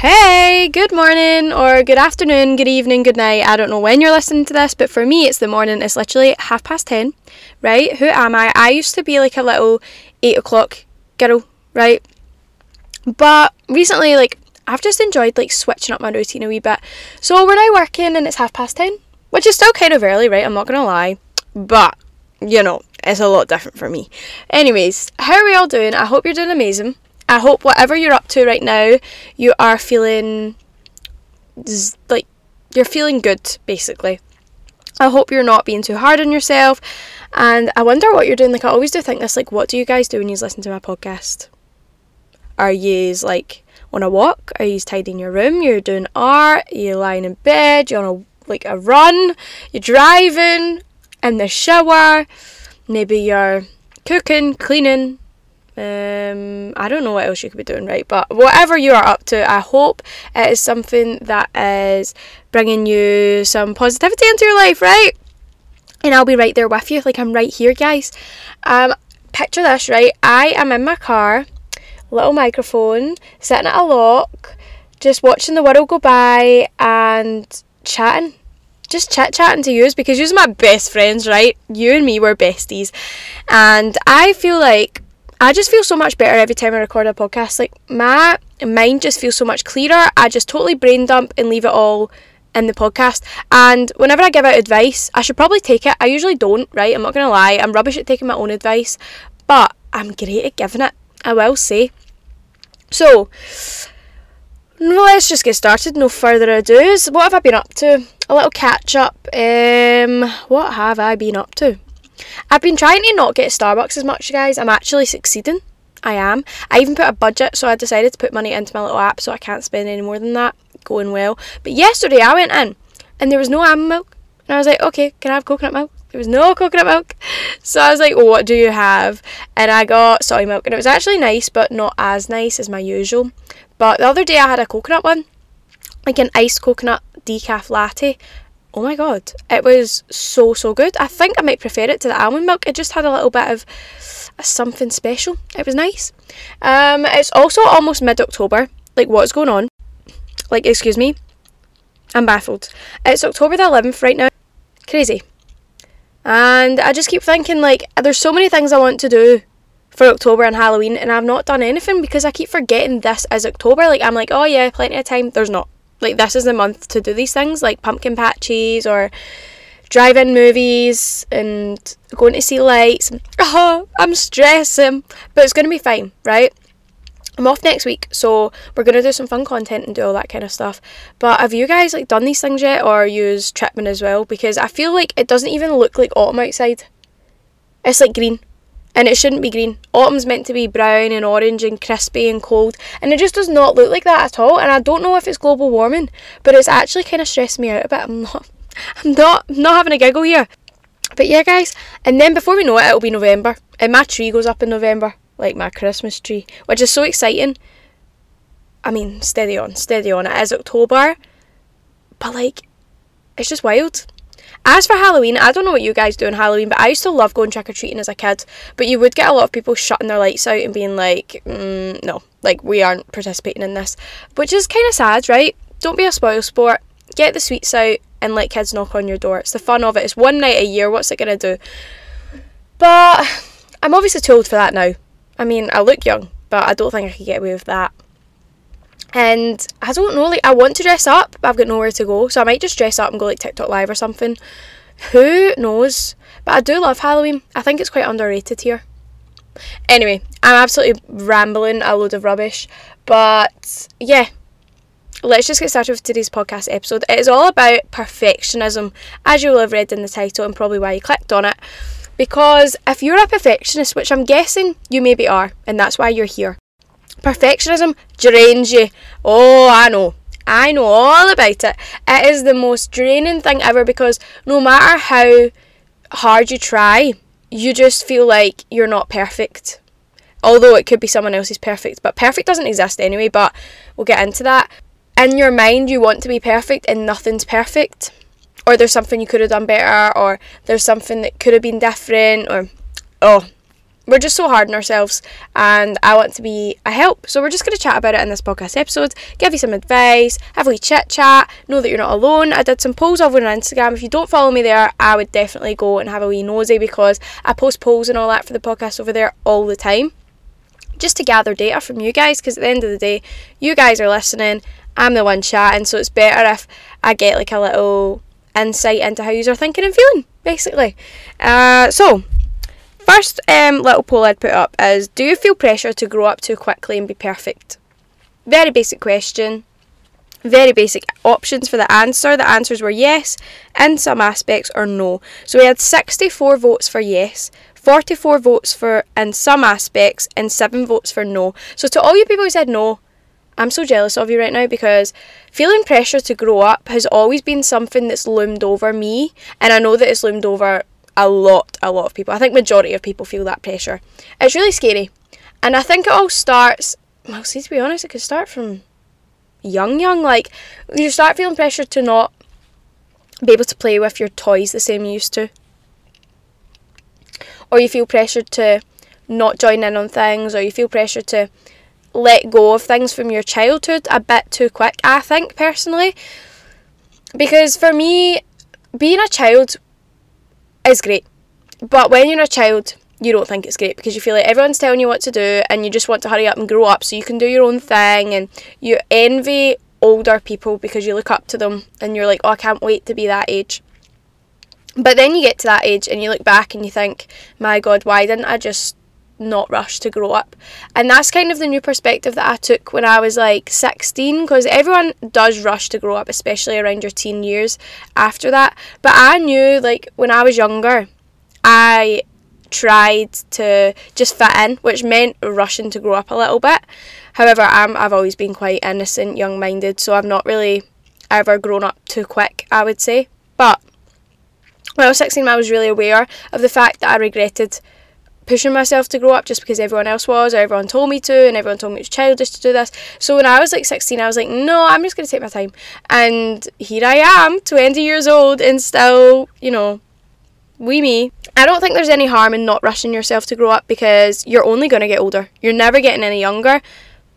Hey, good morning, or good afternoon, good evening, good night. I don't know when you're listening to this, but for me, it's the morning. It's literally half past ten, right? Who am I? I used to be like a little eight o'clock girl, right? But recently, like, I've just enjoyed like switching up my routine a wee bit. So we're now working and it's half past ten, which is still kind of early, right? I'm not gonna lie, but you know, it's a lot different for me. Anyways, how are we all doing? I hope you're doing amazing. I hope whatever you're up to right now, you are feeling like you're feeling good, basically. I hope you're not being too hard on yourself. And I wonder what you're doing. Like, I always do think this, like, what do you guys do when you listen to my podcast? Are you like on a walk? Are you tidying your room? You're doing art? Are you lying in bed? You're on a like a run? You're driving? In the shower? Maybe you're cooking, cleaning, um, I don't know what else you could be doing, right? But whatever you are up to, I hope it is something that is bringing you some positivity into your life, right? And I'll be right there with you, like I'm right here, guys. Um, picture this, right? I am in my car, little microphone, sitting at a lock, just watching the world go by and chatting just chit chatting to you because you're my best friends, right? You and me were besties. And I feel like I just feel so much better every time I record a podcast. Like my mind just feels so much clearer. I just totally brain dump and leave it all in the podcast. And whenever I give out advice, I should probably take it. I usually don't, right? I'm not gonna lie. I'm rubbish at taking my own advice, but I'm great at giving it. I will say. So let's just get started. No further ado. What have I been up to? A little catch up. Um, what have I been up to? I've been trying to not get Starbucks as much, guys. I'm actually succeeding. I am. I even put a budget, so I decided to put money into my little app so I can't spend any more than that. Going well. But yesterday I went in and there was no almond milk. And I was like, okay, can I have coconut milk? There was no coconut milk. So I was like, well, what do you have? And I got soy milk. And it was actually nice, but not as nice as my usual. But the other day I had a coconut one, like an iced coconut decaf latte oh my god, it was so so good. I think I might prefer it to the almond milk. It just had a little bit of something special. It was nice. Um, it's also almost mid October. Like what's going on? Like excuse me, I'm baffled. It's October the 11th right now. Crazy. And I just keep thinking like there's so many things I want to do for October and Halloween and I've not done anything because I keep forgetting this is October. Like I'm like, oh yeah, plenty of time. There's not like this is the month to do these things like pumpkin patches or drive-in movies and going to see lights. Oh, I'm stressing, but it's going to be fine, right? I'm off next week, so we're gonna do some fun content and do all that kind of stuff. But have you guys like done these things yet, or use Tripman as well? Because I feel like it doesn't even look like autumn outside. It's like green and it shouldn't be green. Autumn's meant to be brown and orange and crispy and cold, and it just does not look like that at all. And I don't know if it's global warming, but it's actually kind of stressing me out a bit. I'm not, I'm not, not having a giggle here. But yeah, guys, and then before we know it, it'll be November, and my tree goes up in November, like my Christmas tree, which is so exciting. I mean, steady on, steady on. It is October, but like, it's just wild. As for Halloween, I don't know what you guys do on Halloween, but I used to love going trick or treating as a kid. But you would get a lot of people shutting their lights out and being like, mm, no, like we aren't participating in this, which is kind of sad, right? Don't be a spoil sport. Get the sweets out and let kids knock on your door. It's the fun of it. It's one night a year. What's it gonna do? But I'm obviously too old for that now. I mean, I look young, but I don't think I could get away with that. And I don't know, like I want to dress up, but I've got nowhere to go. So I might just dress up and go like TikTok live or something. Who knows? But I do love Halloween. I think it's quite underrated here. Anyway, I'm absolutely rambling a load of rubbish. But yeah, let's just get started with today's podcast episode. It is all about perfectionism, as you will have read in the title and probably why you clicked on it. Because if you're a perfectionist, which I'm guessing you maybe are, and that's why you're here, Perfectionism drains you. Oh, I know. I know all about it. It is the most draining thing ever because no matter how hard you try, you just feel like you're not perfect. Although it could be someone else's perfect, but perfect doesn't exist anyway, but we'll get into that. In your mind, you want to be perfect and nothing's perfect. Or there's something you could have done better, or there's something that could have been different, or oh, we're just so hard on ourselves and I want to be a help. So we're just going to chat about it in this podcast episode, give you some advice, have a wee chit chat, know that you're not alone. I did some polls over on Instagram. If you don't follow me there, I would definitely go and have a wee nosy because I post polls and all that for the podcast over there all the time. Just to gather data from you guys because at the end of the day, you guys are listening, I'm the one chatting, so it's better if I get like a little insight into how you are thinking and feeling, basically. Uh, so, First um, little poll I'd put up is Do you feel pressure to grow up too quickly and be perfect? Very basic question. Very basic options for the answer. The answers were yes in some aspects or no. So we had 64 votes for yes, 44 votes for in some aspects, and 7 votes for no. So to all you people who said no, I'm so jealous of you right now because feeling pressure to grow up has always been something that's loomed over me, and I know that it's loomed over a lot, a lot of people. I think majority of people feel that pressure. It's really scary. And I think it all starts well, see to be honest, it could start from young young. Like you start feeling pressure to not be able to play with your toys the same you used to. Or you feel pressured to not join in on things, or you feel pressure to let go of things from your childhood a bit too quick, I think personally. Because for me, being a child is great. But when you're a child, you don't think it's great because you feel like everyone's telling you what to do and you just want to hurry up and grow up so you can do your own thing and you envy older people because you look up to them and you're like, oh, I can't wait to be that age. But then you get to that age and you look back and you think, my God, why didn't I just not rush to grow up? And that's kind of the new perspective that I took when I was like 16 because everyone does rush to grow up, especially around your teen years after that. But I knew, like, when I was younger, I tried to just fit in, which meant rushing to grow up a little bit. However, I'm, I've always been quite innocent, young minded, so I've not really ever grown up too quick, I would say. But when I was 16, I was really aware of the fact that I regretted pushing myself to grow up just because everyone else was, or everyone told me to, and everyone told me it was childish to do this. So when I was like 16, I was like, no, I'm just going to take my time. And here I am, 20 years old, and still, you know, wee me. I don't think there's any harm in not rushing yourself to grow up because you're only going to get older. You're never getting any younger.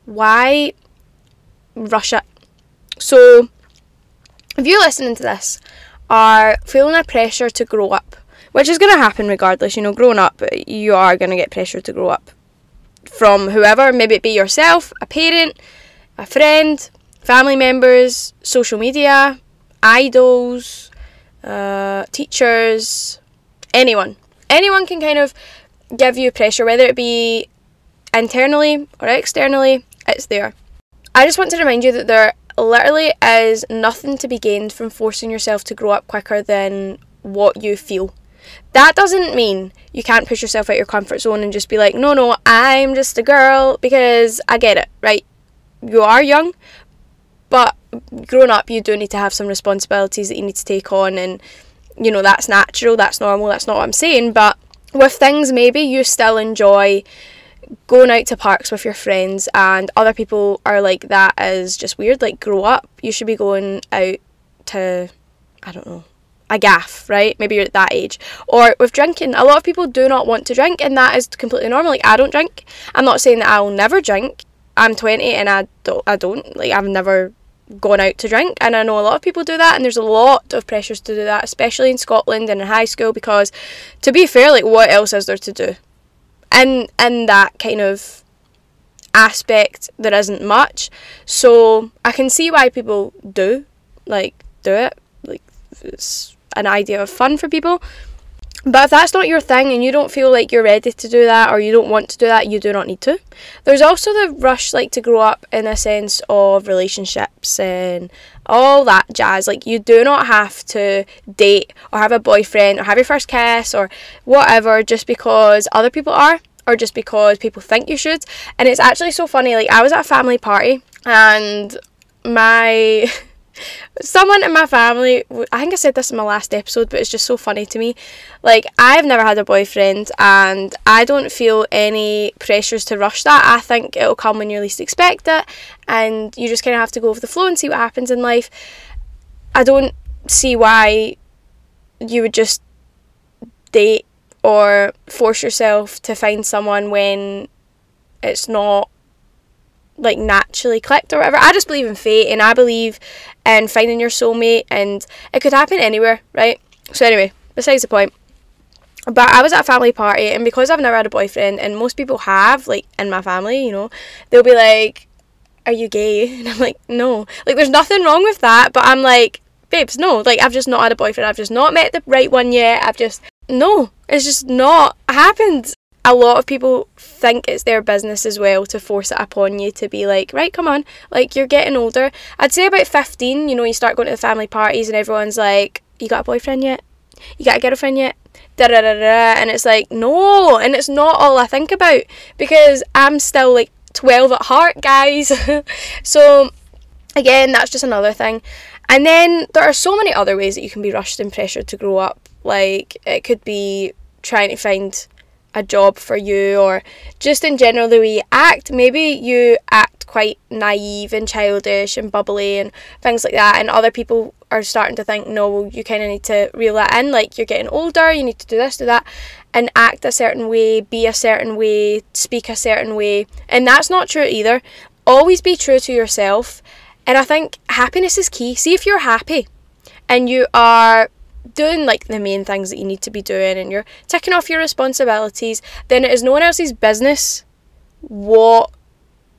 Why rush it? So, if you're listening to this, are feeling a pressure to grow up, which is going to happen regardless. You know, growing up, you are going to get pressure to grow up from whoever, maybe it be yourself, a parent, a friend, family members, social media, idols, uh, teachers, anyone. Anyone can kind of give you pressure, whether it be internally or externally, it's there. I just want to remind you that there literally is nothing to be gained from forcing yourself to grow up quicker than what you feel. That doesn't mean you can't push yourself out of your comfort zone and just be like, no, no, I'm just a girl because I get it, right? You are young, but growing up, you do need to have some responsibilities that you need to take on, and you know, that's natural, that's normal, that's not what I'm saying, but with things, maybe you still enjoy going out to parks with your friends and other people are like that is just weird like grow up you should be going out to i don't know a gaff, right? Maybe you're at that age. Or with drinking, a lot of people do not want to drink, and that is completely normal. Like, I don't drink. I'm not saying that I'll never drink. I'm 20 and I don't, I don't. Like, I've never gone out to drink, and I know a lot of people do that, and there's a lot of pressures to do that, especially in Scotland and in high school, because to be fair, like, what else is there to do? And in that kind of aspect, there isn't much. So I can see why people do, like, do it. Like, it's an idea of fun for people. But if that's not your thing and you don't feel like you're ready to do that or you don't want to do that, you do not need to. There's also the rush like to grow up in a sense of relationships and all that jazz. Like you do not have to date or have a boyfriend or have your first kiss or whatever just because other people are or just because people think you should. And it's actually so funny. Like I was at a family party and my someone in my family i think i said this in my last episode but it's just so funny to me. Like i've never had a boyfriend and i don't feel any pressures to rush that. I think it'll come when you least expect it and you just kind of have to go with the flow and see what happens in life. I don't see why you would just date or force yourself to find someone when it's not like naturally clicked or whatever. I just believe in fate and I believe in finding your soulmate and it could happen anywhere, right? So anyway, besides the point. But I was at a family party and because I've never had a boyfriend and most people have, like in my family, you know, they'll be like, Are you gay? And I'm like, No. Like there's nothing wrong with that, but I'm like, babes, no, like I've just not had a boyfriend, I've just not met the right one yet, I've just no, it's just not happened a lot of people think it's their business as well to force it upon you to be like, right, come on, like you're getting older. I'd say about 15, you know, you start going to the family parties and everyone's like, you got a boyfriend yet? You got a girlfriend yet? Da da da da. And it's like, no, and it's not all I think about because I'm still like 12 at heart, guys. so, again, that's just another thing. And then there are so many other ways that you can be rushed and pressured to grow up. Like, it could be trying to find a job for you or just in general the way you act. Maybe you act quite naive and childish and bubbly and things like that, and other people are starting to think, no, you kind of need to reel that in. Like you're getting older, you need to do this, do that, and act a certain way, be a certain way, speak a certain way, and that's not true either. Always be true to yourself, and I think happiness is key. See if you're happy and you are doing like the main things that you need to be doing and you're ticking off your responsibilities, then it is no one else's business what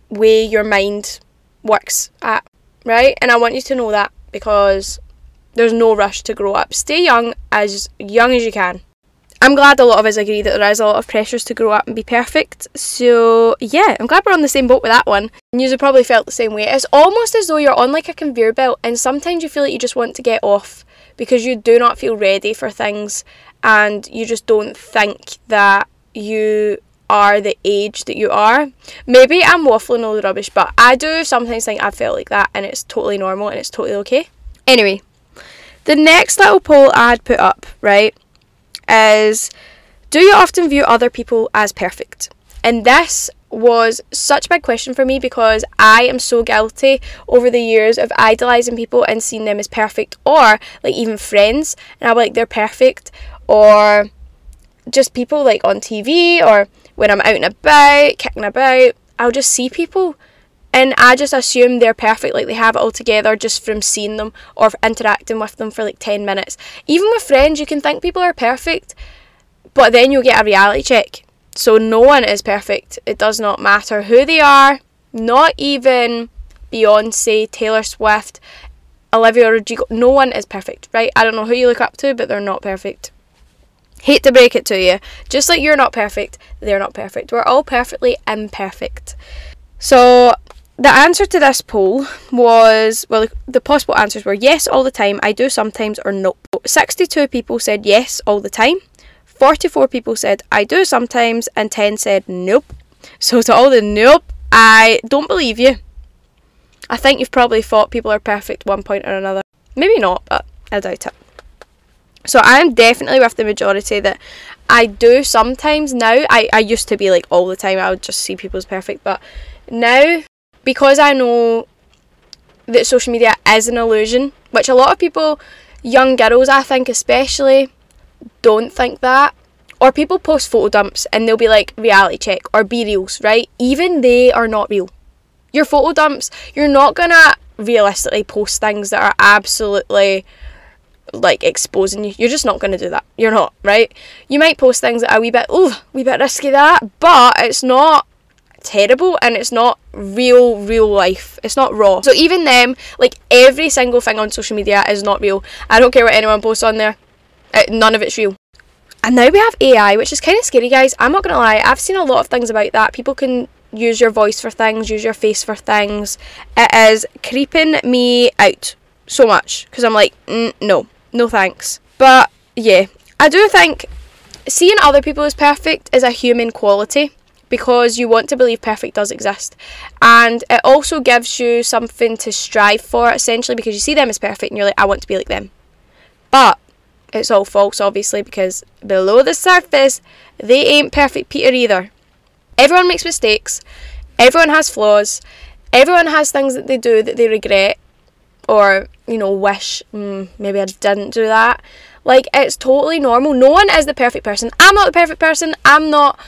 way your mind works at, right? And I want you to know that because there's no rush to grow up. Stay young as young as you can. I'm glad a lot of us agree that there is a lot of pressures to grow up and be perfect. So yeah, I'm glad we're on the same boat with that one. And you probably felt the same way. It's almost as though you're on like a conveyor belt and sometimes you feel like you just want to get off because you do not feel ready for things and you just don't think that you are the age that you are. Maybe I'm waffling all the rubbish, but I do sometimes think I felt like that and it's totally normal and it's totally okay. Anyway, the next little poll I'd put up, right, is do you often view other people as perfect? And this was such a big question for me because I am so guilty over the years of idolizing people and seeing them as perfect or like even friends. And I'm like they're perfect or just people like on TV or when I'm out and about, kicking about, I'll just see people. And I just assume they're perfect, like they have it all together just from seeing them or interacting with them for like 10 minutes. Even with friends, you can think people are perfect, but then you'll get a reality check so no one is perfect. It does not matter who they are, not even Beyonce, Taylor Swift, Olivia Rodrigo. No one is perfect, right? I don't know who you look up to, but they're not perfect. Hate to break it to you. Just like you're not perfect, they're not perfect. We're all perfectly imperfect. So the answer to this poll was well, the possible answers were yes all the time, I do sometimes, or no. 62 people said yes all the time. 44 people said, I do sometimes, and 10 said, nope. So, to all the nope, I don't believe you. I think you've probably thought people are perfect one point or another. Maybe not, but I doubt it. So, I'm definitely with the majority that I do sometimes now. I, I used to be like all the time, I would just see people as perfect, but now, because I know that social media is an illusion, which a lot of people, young girls, I think especially, don't think that. Or people post photo dumps and they'll be like reality check or BeReals, right? Even they are not real. Your photo dumps, you're not gonna realistically post things that are absolutely like exposing you. You're just not gonna do that. You're not, right? You might post things that are a wee bit, oh, wee bit risky that, but it's not terrible and it's not real real life it's not raw so even them like every single thing on social media is not real i don't care what anyone posts on there uh, none of it's real. And now we have AI, which is kind of scary, guys. I'm not going to lie. I've seen a lot of things about that. People can use your voice for things, use your face for things. It is creeping me out so much because I'm like, mm, no, no thanks. But yeah, I do think seeing other people as perfect is a human quality because you want to believe perfect does exist. And it also gives you something to strive for essentially because you see them as perfect and you're like, I want to be like them. But it's all false, obviously, because below the surface, they ain't perfect Peter either. Everyone makes mistakes, everyone has flaws, everyone has things that they do that they regret, or, you know, wish mm, maybe I didn't do that. Like, it's totally normal. No one is the perfect person. I'm not the perfect person. I'm not.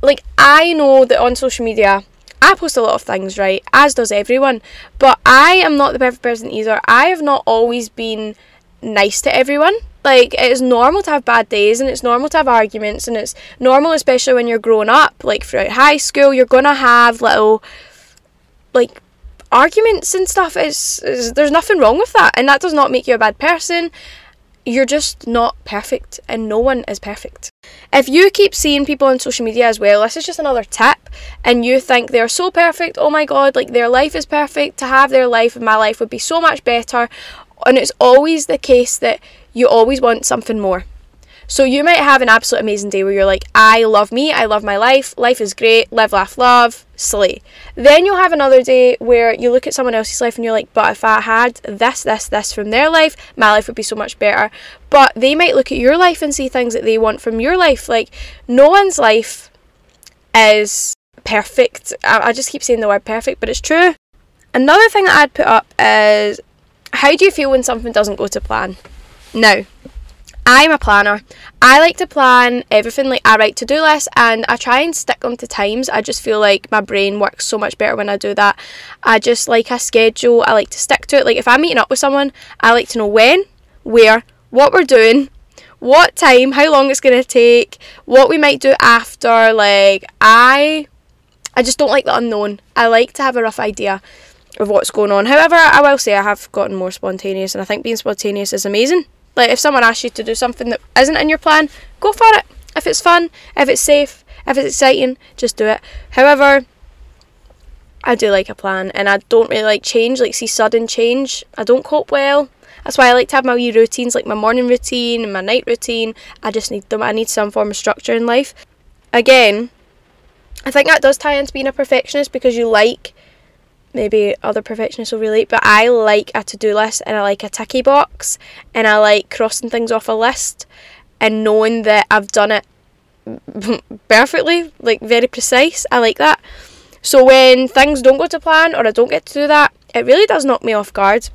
Like, I know that on social media, I post a lot of things, right? As does everyone. But I am not the perfect person either. I have not always been nice to everyone. Like, it's normal to have bad days and it's normal to have arguments and it's normal, especially when you're growing up. Like, throughout high school, you're going to have little, like, arguments and stuff. It's, it's, there's nothing wrong with that. And that does not make you a bad person. You're just not perfect and no one is perfect. If you keep seeing people on social media as well, this is just another tip, and you think they're so perfect, oh my god, like their life is perfect, to have their life and my life would be so much better, and it's always the case that you always want something more. So you might have an absolute amazing day where you're like, I love me, I love my life, life is great, live, laugh, love, slay. Then you'll have another day where you look at someone else's life and you're like, but if I had this, this, this from their life, my life would be so much better. But they might look at your life and see things that they want from your life. Like, no one's life is perfect. I, I just keep saying the word perfect, but it's true. Another thing that I'd put up is how do you feel when something doesn't go to plan? Now, I'm a planner. I like to plan everything. Like I write to do lists and I try and stick them to times. I just feel like my brain works so much better when I do that. I just like a schedule. I like to stick to it. Like if I'm meeting up with someone, I like to know when, where, what we're doing, what time, how long it's gonna take, what we might do after. Like I, I just don't like the unknown. I like to have a rough idea of what's going on. However, I will say I have gotten more spontaneous, and I think being spontaneous is amazing. Like if someone asks you to do something that isn't in your plan, go for it. If it's fun, if it's safe, if it's exciting, just do it. However, I do like a plan and I don't really like change, like see sudden change. I don't cope well. That's why I like to have my wee routines, like my morning routine and my night routine. I just need them. I need some form of structure in life. Again, I think that does tie into being a perfectionist because you like maybe other perfectionists will relate, but I like a to do list and I like a ticky box and I like crossing things off a list and knowing that I've done it perfectly, like very precise. I like that. So when things don't go to plan or I don't get to do that, it really does knock me off guard.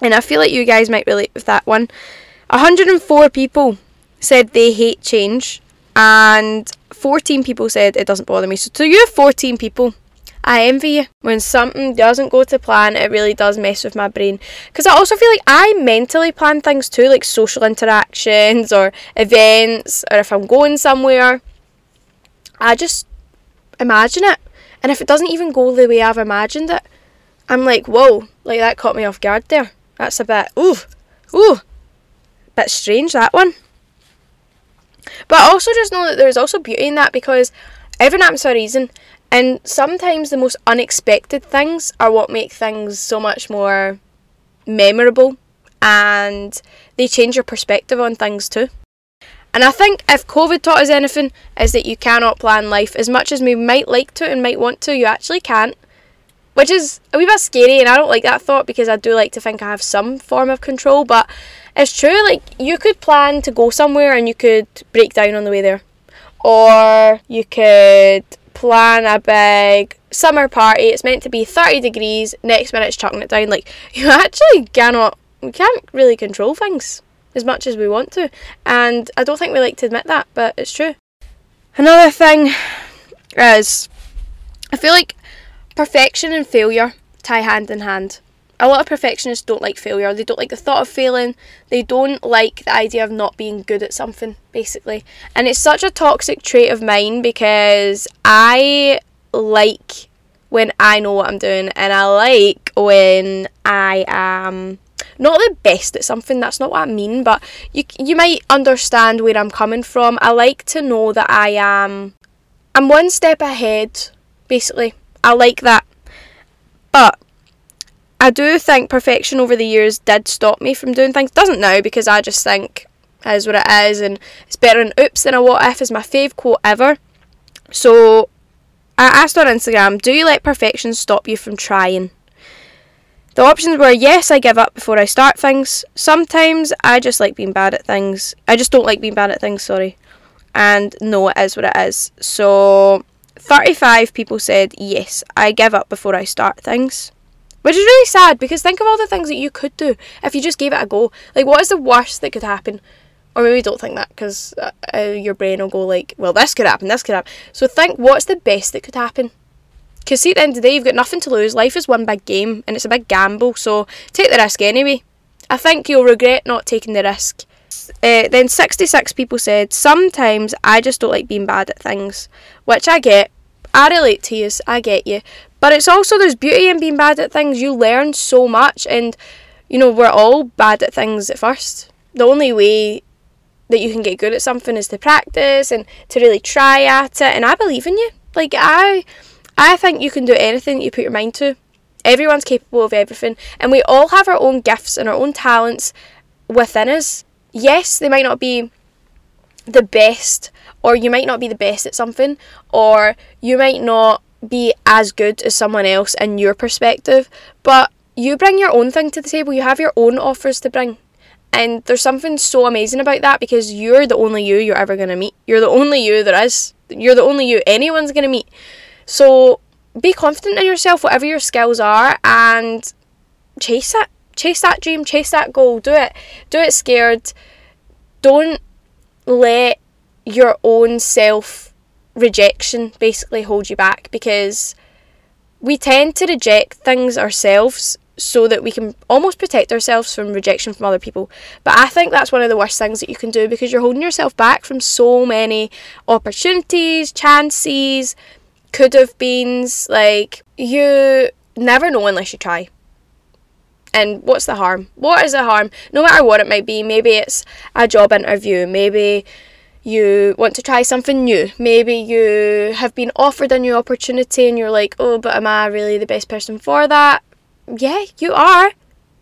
And I feel like you guys might relate with that one. 104 people said they hate change and 14 people said it doesn't bother me. So to you 14 people, I envy you. When something doesn't go to plan, it really does mess with my brain. Because I also feel like I mentally plan things too, like social interactions or events, or if I'm going somewhere. I just imagine it. And if it doesn't even go the way I've imagined it, I'm like, whoa, like that caught me off guard there. That's a bit, ooh, ooh, bit strange that one. But I also just know that there's also beauty in that because everything happens for a reason. And sometimes the most unexpected things are what make things so much more memorable and they change your perspective on things too. And I think if COVID taught us anything, is that you cannot plan life as much as we might like to and might want to, you actually can't. Which is a wee bit scary, and I don't like that thought because I do like to think I have some form of control, but it's true, like, you could plan to go somewhere and you could break down on the way there. Or you could plan a big summer party. It's meant to be 30 degrees. Next minute, it's chucking it down. Like, you actually cannot, we can't really control things as much as we want to. And I don't think we like to admit that, but it's true. Another thing is, I feel like perfection and failure tie hand in hand a lot of perfectionists don't like failure. They don't like the thought of failing. They don't like the idea of not being good at something, basically. And it's such a toxic trait of mine because I like when I know what I'm doing and I like when I am not the best at something that's not what I mean but you you might understand where I'm coming from I like to know that I am I'm one step ahead basically I like that but I do think perfection over the years did stop me from doing things. Doesn't now because I just think is what it is and it's better than oops than a what if is my fave quote ever. So I asked on Instagram, do you let perfection stop you from trying? The options were yes, I give up before I start things. Sometimes I just like being bad at things. I just don't like being bad at things, sorry. And no, it is what it is. So 35 people said yes, I give up before I start things Which is really sad because think of all the things that you could do if you just gave it a go. Like, what is the worst that could happen? Or maybe don't think that because uh, uh, your brain will go like, well, this could happen, this could happen. So think, what's the best that could happen? Because see, at the end of the day, you've got nothing to lose. Life is one big game and it's a big gamble. So take the risk anyway. I think you'll regret not taking the risk. Uh, then 66 people said, Sometimes I just don't like being bad at things, which I get. I relate to you, I get you. But it's also there's beauty in being bad at things. You learn so much, and you know, we're all bad at things at first. The only way that you can get good at something is to practice and to really try at it. And I believe in you. Like, I. I think you can do anything that you put your mind to. Everyone's capable of everything, and we all have our own gifts and our own talents within us. Yes, they might not be the best, or you might not be the best at something, or you might not be as good as someone else in your perspective, but you bring your own thing to the table, you have your own offers to bring. And there's something so amazing about that because you're the only you you're ever going to meet. You're the only you there is. You're the only you anyone's going to meet. So be confident in yourself, whatever your skills are, and chase it. Chase that dream, chase that goal. Do it. Do it scared. Don't let your own self rejection basically hold you back because we tend to reject things ourselves so that we can almost protect ourselves from rejection from other people. But I think that's one of the worst things that you can do because you're holding yourself back from so many opportunities, chances, could have beens. Like, you never know unless you try. And what's the harm? What is the harm? No matter what it might be, maybe it's a job interview, maybe you want to try something new. Maybe you have been offered a new opportunity and you're like, oh, but am I really the best person for that? Yeah, you are.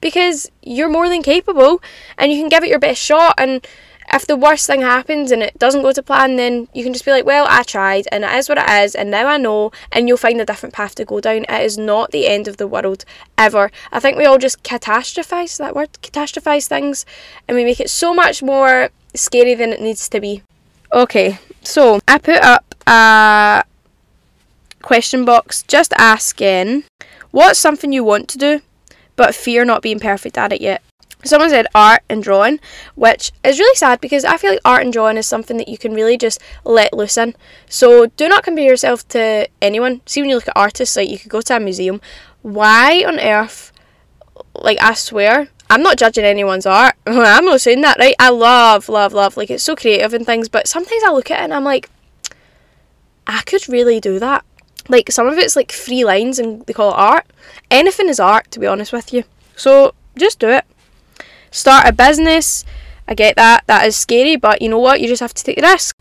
Because you're more than capable and you can give it your best shot. And if the worst thing happens and it doesn't go to plan, then you can just be like, well, I tried and it is what it is, and now I know, and you'll find a different path to go down. It is not the end of the world ever. I think we all just catastrophize that word, catastrophize things, and we make it so much more scary than it needs to be. Okay, so I put up a question box just asking what's something you want to do but fear not being perfect at it yet. Someone said art and drawing, which is really sad because I feel like art and drawing is something that you can really just let loose in. So do not compare yourself to anyone. See, when you look at artists, like you could go to a museum. Why on earth, like I swear, I'm not judging anyone's art. I'm not saying that, right? I love, love, love. Like it's so creative and things, but sometimes I look at it and I'm like, I could really do that. Like some of it's like free lines and they call it art. Anything is art, to be honest with you. So just do it. Start a business. I get that. That is scary, but you know what? You just have to take the risk.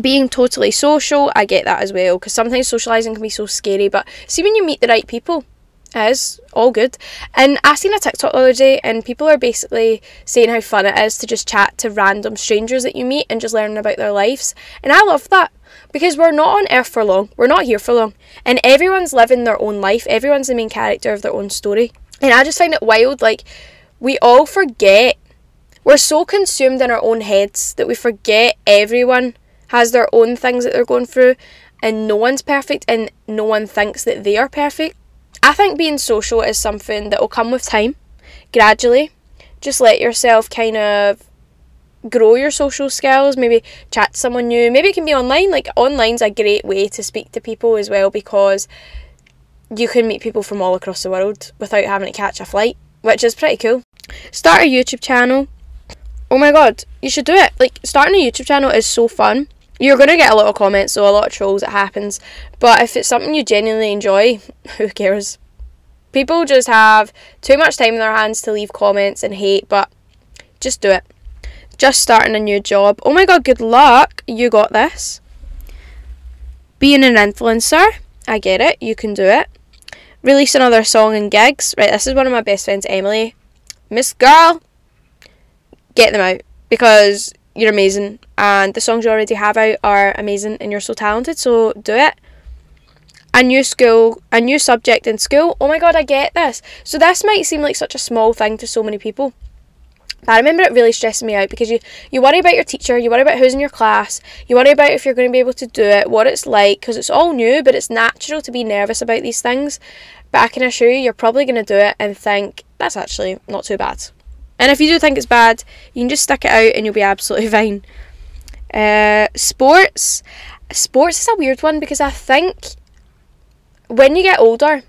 Being totally social, I get that as well because sometimes socializing can be so scary. But see, when you meet the right people, it is all good. And I seen a TikTok the other day, and people are basically saying how fun it is to just chat to random strangers that you meet and just learning about their lives. And I love that because we're not on earth for long, we're not here for long, and everyone's living their own life, everyone's the main character of their own story. And I just find it wild, like, we all forget. We're so consumed in our own heads that we forget everyone has their own things that they're going through and no one's perfect and no one thinks that they are perfect. I think being social is something that will come with time, gradually. Just let yourself kind of grow your social skills, maybe chat to someone new. Maybe it can be online. Like online's a great way to speak to people as well because you can meet people from all across the world without having to catch a flight, which is pretty cool. Start a YouTube channel. Oh my god, you should do it. Like, starting a YouTube channel is so fun. You're going to get a lot of comments, so a lot of trolls, it happens. But if it's something you genuinely enjoy, who cares? People just have too much time in their hands to leave comments and hate, but just do it. Just starting a new job. Oh my god, good luck. You got this. Being an influencer. I get it. You can do it. Release another song and gigs. Right, this is one of my best friends, Emily. Miss Girl, get them out because you're amazing and the songs you already have out are amazing and you're so talented, so do it. A new school, a new subject in school. Oh my god, I get this. So this might seem like such a small thing to so many people. But I remember it really stressing me out because you, you worry about your teacher, you worry about who's in your class, you worry about if you're going to be able to do it, what it's like, because it's all new, but it's natural to be nervous about these things. But I can assure you, you're probably going to do it and think, that's actually not too bad. And if you do think it's bad, you can just stick it out and you'll be absolutely fine. Uh, sports. Sports is a weird one because I think when you get older,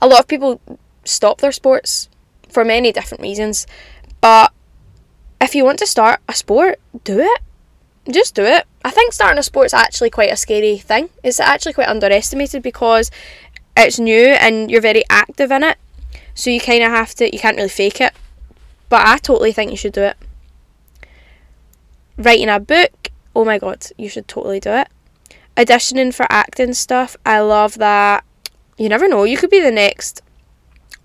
a lot of people stop their sports for many different reasons. But if you want to start a sport, do it. Just do it. I think starting a sport's actually quite a scary thing. It's actually quite underestimated because it's new and you're very active in it. So you kind of have to, you can't really fake it. But I totally think you should do it. Writing a book, oh my god, you should totally do it. Auditioning for acting stuff, I love that. You never know, you could be the next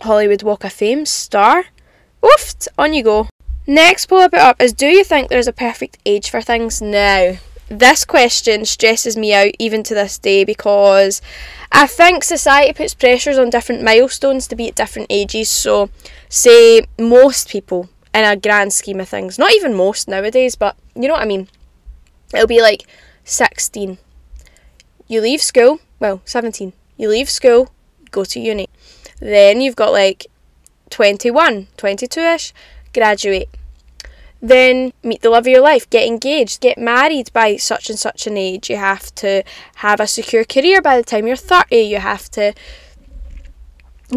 Hollywood Walk of Fame star. Oofed, on you go. Next, pull up it up is Do you think there's a perfect age for things? Now, this question stresses me out even to this day because I think society puts pressures on different milestones to be at different ages. So, say most people in a grand scheme of things, not even most nowadays, but you know what I mean. It'll be like 16. You leave school, well, 17. You leave school, go to uni. Then you've got like 21, 22 ish, graduate. Then meet the love of your life, get engaged, get married by such and such an age. You have to have a secure career by the time you're 30. You have to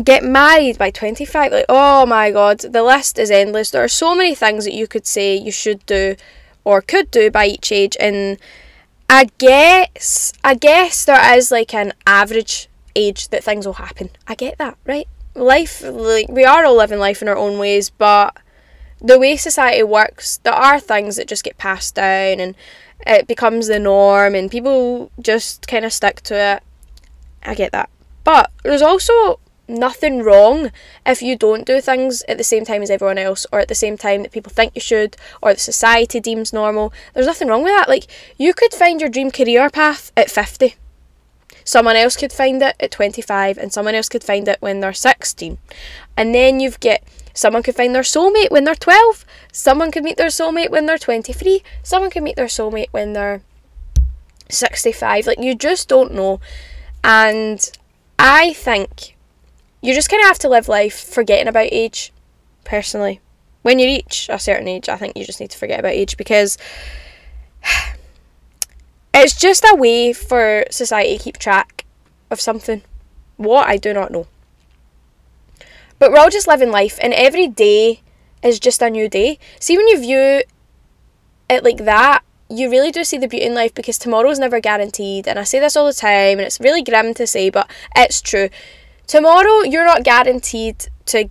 get married by 25. Like, oh my god, the list is endless. There are so many things that you could say you should do or could do by each age. And I guess, I guess there is like an average age that things will happen. I get that, right? Life, like, we are all living life in our own ways, but the way society works, there are things that just get passed down and it becomes the norm and people just kind of stick to it. I get that. But there's also nothing wrong if you don't do things at the same time as everyone else or at the same time that people think you should or the society deems normal. There's nothing wrong with that. Like, you could find your dream career path at 50. Someone else could find it at 25 and someone else could find it when they're 16. And then you've got Someone could find their soulmate when they're 12. Someone could meet their soulmate when they're 23. Someone could meet their soulmate when they're 65. Like, you just don't know. And I think you just kind of have to live life forgetting about age, personally. When you reach a certain age, I think you just need to forget about age because it's just a way for society to keep track of something. What? I do not know. But we're all just living life, and every day is just a new day. See, when you view it like that, you really do see the beauty in life because tomorrow's never guaranteed. And I say this all the time, and it's really grim to say, but it's true. Tomorrow, you're not guaranteed to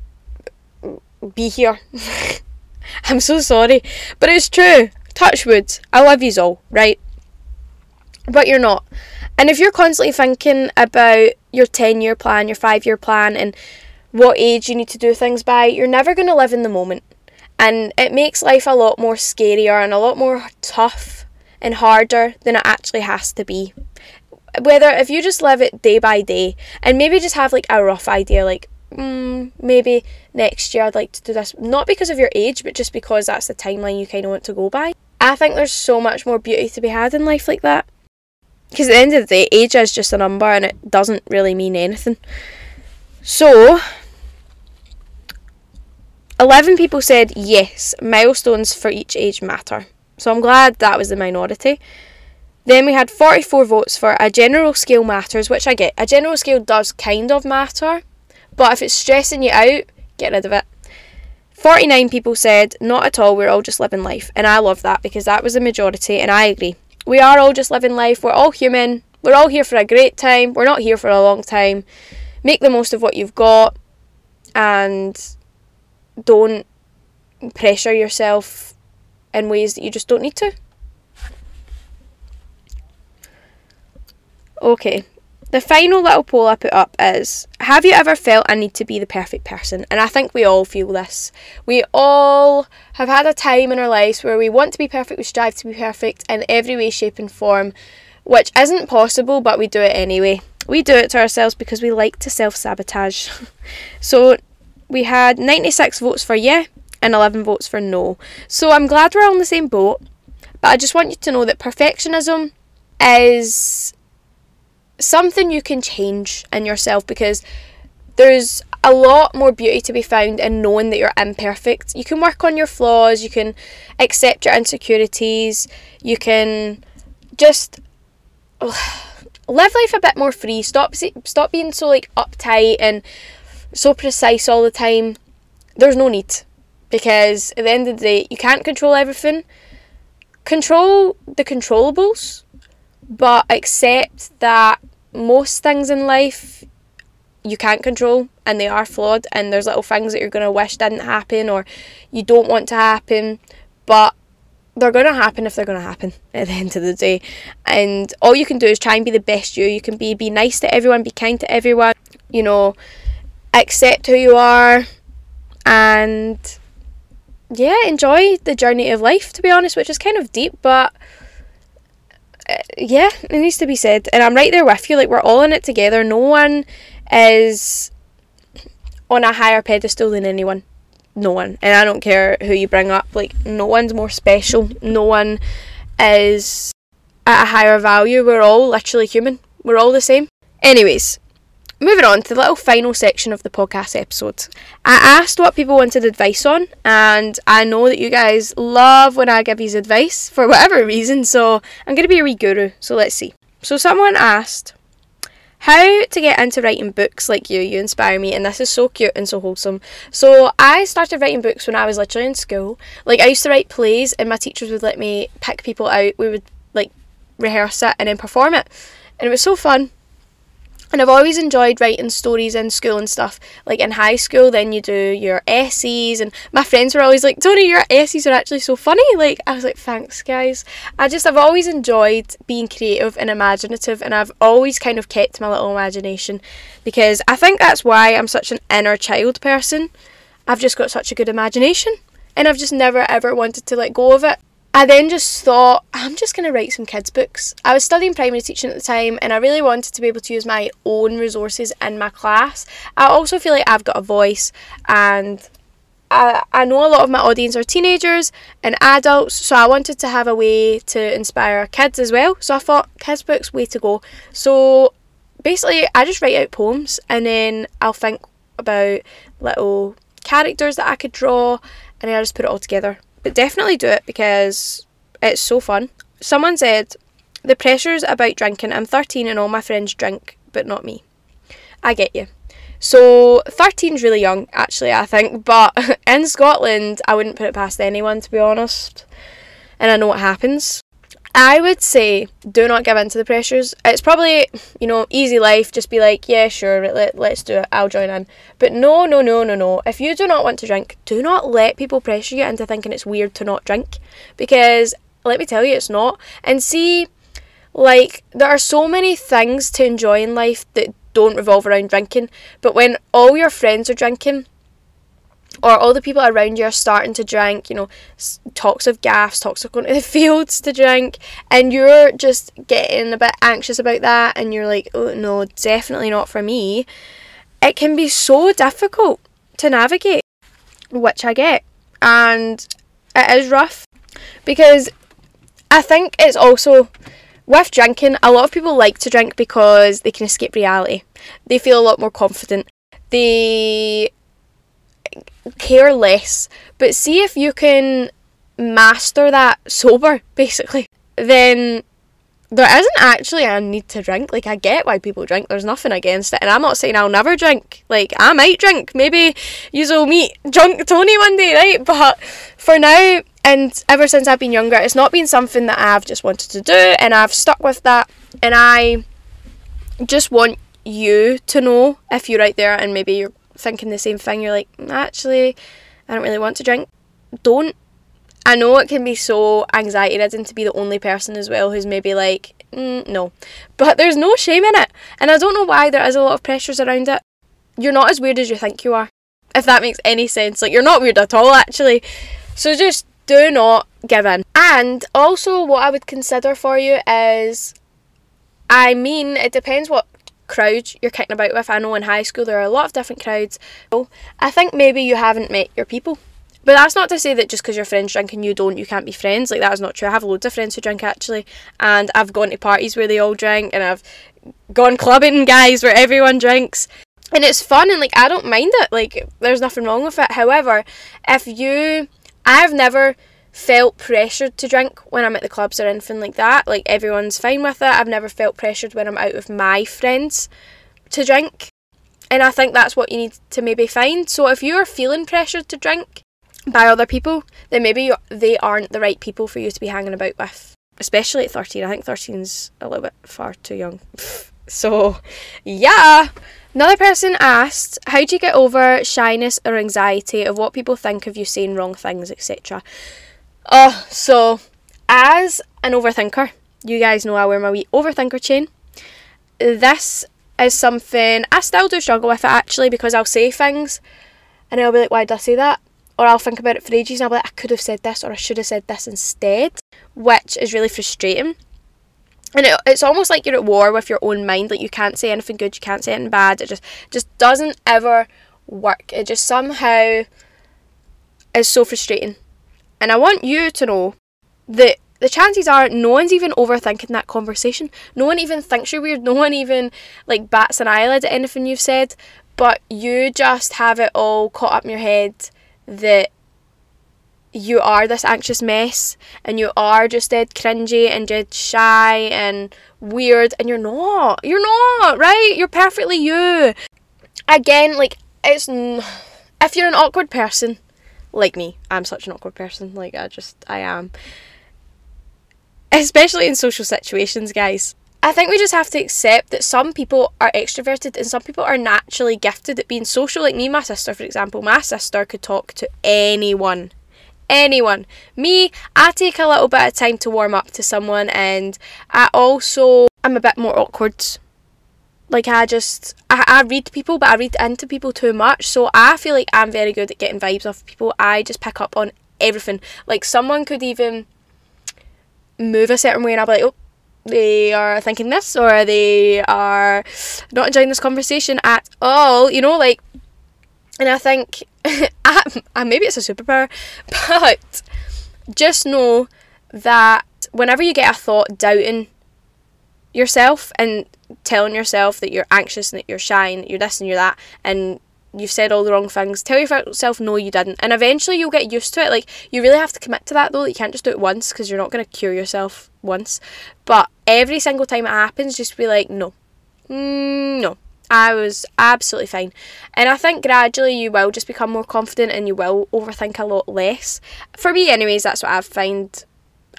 be here. I'm so sorry, but it's true. Touch wood. I love you all, right? But you're not. And if you're constantly thinking about your 10 year plan, your 5 year plan, and what age you need to do things by, you're never going to live in the moment. And it makes life a lot more scarier and a lot more tough and harder than it actually has to be. Whether if you just live it day by day and maybe just have like a rough idea, like mm, maybe next year I'd like to do this, not because of your age, but just because that's the timeline you kind of want to go by. I think there's so much more beauty to be had in life like that. Because at the end of the day, age is just a number and it doesn't really mean anything. So, 11 people said yes, milestones for each age matter. So I'm glad that was the minority. Then we had 44 votes for a general scale matters, which I get. A general scale does kind of matter, but if it's stressing you out, get rid of it. 49 people said not at all, we're all just living life. And I love that because that was the majority, and I agree. We are all just living life, we're all human, we're all here for a great time, we're not here for a long time. Make the most of what you've got, and don't pressure yourself in ways that you just don't need to. Okay, the final little poll I put up is Have you ever felt a need to be the perfect person? And I think we all feel this. We all have had a time in our lives where we want to be perfect, we strive to be perfect in every way, shape, and form, which isn't possible, but we do it anyway. We do it to ourselves because we like to self sabotage. so we had 96 votes for yeah and 11 votes for no. So I'm glad we're on the same boat, but I just want you to know that perfectionism is something you can change in yourself because there's a lot more beauty to be found in knowing that you're imperfect. You can work on your flaws, you can accept your insecurities, you can just live life a bit more free. Stop stop being so like uptight and so precise all the time. There's no need because at the end of the day, you can't control everything. Control the controllables, but accept that most things in life you can't control and they are flawed and there's little things that you're going to wish didn't happen or you don't want to happen but they're going to happen if they're going to happen at the end of the day and all you can do is try and be the best you you can be be nice to everyone be kind to everyone you know accept who you are and yeah enjoy the journey of life to be honest which is kind of deep but uh, yeah it needs to be said and i'm right there with you like we're all in it together no one is on a higher pedestal than anyone. No one. And I don't care who you bring up, like, no one's more special. No one is at a higher value. We're all literally human. We're all the same. Anyways, moving on to the little final section of the podcast episode. I asked what people wanted advice on, and I know that you guys love when I give you advice for whatever reason, so I'm going to be a wee guru. So let's see. So someone asked, how to get into writing books like you. You inspire me, and this is so cute and so wholesome. So, I started writing books when I was literally in school. Like, I used to write plays, and my teachers would let me pick people out. We would like rehearse it and then perform it, and it was so fun. And I've always enjoyed writing stories in school and stuff. Like in high school, then you do your essays, and my friends were always like, Tony, your essays are actually so funny. Like, I was like, thanks, guys. I just, I've always enjoyed being creative and imaginative, and I've always kind of kept my little imagination because I think that's why I'm such an inner child person. I've just got such a good imagination, and I've just never ever wanted to let go of it. I then just thought, I'm just going to write some kids' books. I was studying primary teaching at the time and I really wanted to be able to use my own resources in my class. I also feel like I've got a voice and I, I know a lot of my audience are teenagers and adults, so I wanted to have a way to inspire kids as well. So I thought, kids' books, way to go. So basically, I just write out poems and then I'll think about little characters that I could draw and then I just put it all together. But definitely do it because it's so fun. Someone said, The pressures about drinking. I'm 13 and all my friends drink, but not me. I get you. So 13 is really young, actually, I think. But in Scotland, I wouldn't put it past anyone, to be honest. And I know what happens. I would say do not give in to the pressures. It's probably, you know, easy life. Just be like, yeah, sure, let, let's do it. I'll join in. But no, no, no, no, no. If you do not want to drink, do not let people pressure you into thinking it's weird to not drink. Because let me tell you, it's not. And see, like, there are so many things to enjoy in life that don't revolve around drinking. But when all your friends are drinking, or all the people around you are starting to drink, you know, talks of gas, talks of going to the fields to drink, and you're just getting a bit anxious about that, and you're like, oh no, definitely not for me. It can be so difficult to navigate, which I get, and it is rough because I think it's also with drinking, a lot of people like to drink because they can escape reality. They feel a lot more confident. They care less. But see if you can master that sober, basically, then there isn't actually a need to drink. Like, I get why people drink, there's nothing against it. And I'm not saying I'll never drink. Like, I might drink. Maybe you'll meet drunk Tony one day, right? But for now, and ever since I've been younger, it's not been something that I've just wanted to do, and I've stuck with that. And I just want you to know if you're out there and maybe you're thinking the same thing, you're like, actually, I don't really want to drink, don't. I know it can be so anxiety ridden to be the only person as well who's maybe like, mm, no. But there's no shame in it. And I don't know why there is a lot of pressures around it. You're not as weird as you think you are. If that makes any sense. Like, you're not weird at all, actually. So just do not give in. And also, what I would consider for you is I mean, it depends what crowd you're kicking about with. I know in high school there are a lot of different crowds. So I think maybe you haven't met your people But that's not to say that just because your friends drink and you don't, you can't be friends. Like that is not true. I have loads of friends who drink actually, and I've gone to parties where they all drink, and I've gone clubbing, guys, where everyone drinks, and it's fun, and like I don't mind it. Like there's nothing wrong with it. However, if you, I've never felt pressured to drink when I'm at the clubs or anything like that. Like everyone's fine with it. I've never felt pressured when I'm out with my friends to drink. And I think that's what you need to maybe find. So if you're feeling pressured to drink by other people, then maybe they aren't the right people for you to be hanging about with. Especially at 13. I think 13's a little bit far too young. so, yeah. Another person asked, How do you get over shyness or anxiety of what people think of you saying wrong things, etc.? Oh, so as an overthinker, you guys know I wear my wee overthinker chain. This is something I still do struggle with it actually because I'll say things and I'll be like, why did I say that? Or I'll think about it for ages and I'll be like, I could have said this or I should have said this instead, which is really frustrating. And it, it's almost like you're at war with your own mind. Like you can't say anything good, you can't say anything bad. It just just doesn't ever work. It just somehow is so frustrating. And I want you to know that the chances are no one's even overthinking that conversation. No one even thinks you're weird. No one even like bats an eyelid at anything you've said. But you just have it all caught up in your head that you are this anxious mess and you are just dead cringy and dead shy and weird and you're not. You're not, right? You're perfectly you. Again, like it's if you're an awkward person, like me. I'm such an awkward person. Like I just I am. Especially in social situations, guys. I think we just have to accept that some people are extroverted and some people are naturally gifted at being social. Like me my sister, for example. My sister could talk to anyone. Anyone. Me, I take a little bit of time to warm up to someone and I also I'm a bit more awkward like I just I, I read people but I read into people too much. So I feel like I'm very good at getting vibes off people. I just pick up on everything. Like someone could even move a certain way and I'll be like oh they are thinking this or they are not enjoying this conversation at all you know like and I think I, I, maybe it's a superpower but just know that whenever you get a thought doubting yourself and telling yourself that you're anxious and that you're shy and you're this and you're that and you've said all the wrong things. Tell yourself no you didn't. And eventually you'll get used to it. Like you really have to commit to that though. You can't just do it once because you're not going to cure yourself once. But every single time it happens just be like no. Mm, no. I was absolutely fine. And I think gradually you will just become more confident and you will overthink a lot less. For me, anyways, that's what I've found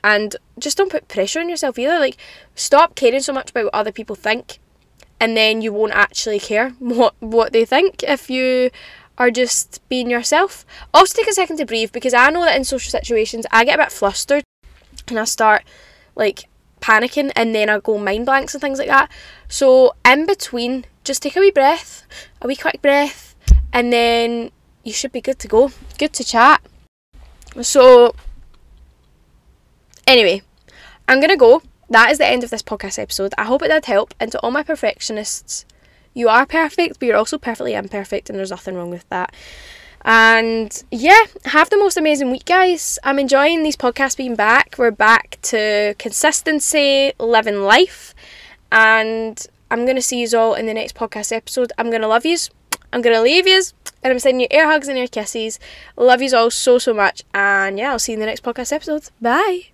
and just don't put pressure on yourself either. Like stop caring so much about what other people think and then you won't actually care what what they think if you are just being yourself. Also take a second to breathe because i know that in social situations i get a bit flustered and i start like panicking and then i go mind blanks and things like that. So in between just take a wee breath a wee quick breath and then you should be good to go. Good to chat. So Anyway, I'm going to go. That is the end of this podcast episode. I hope it did help. And to all my perfectionists, you are perfect, but you're also perfectly imperfect, and there's nothing wrong with that. And yeah, have the most amazing week, guys. I'm enjoying these podcasts being back. We're back to consistency, living life, and I'm going to see you all in the next podcast episode. I'm going to love yous. I'm going to leave yous. And I'm sending you air hugs and air kisses. Love yous all so, so much. And yeah, I'll see you in the next podcast episode. Bye.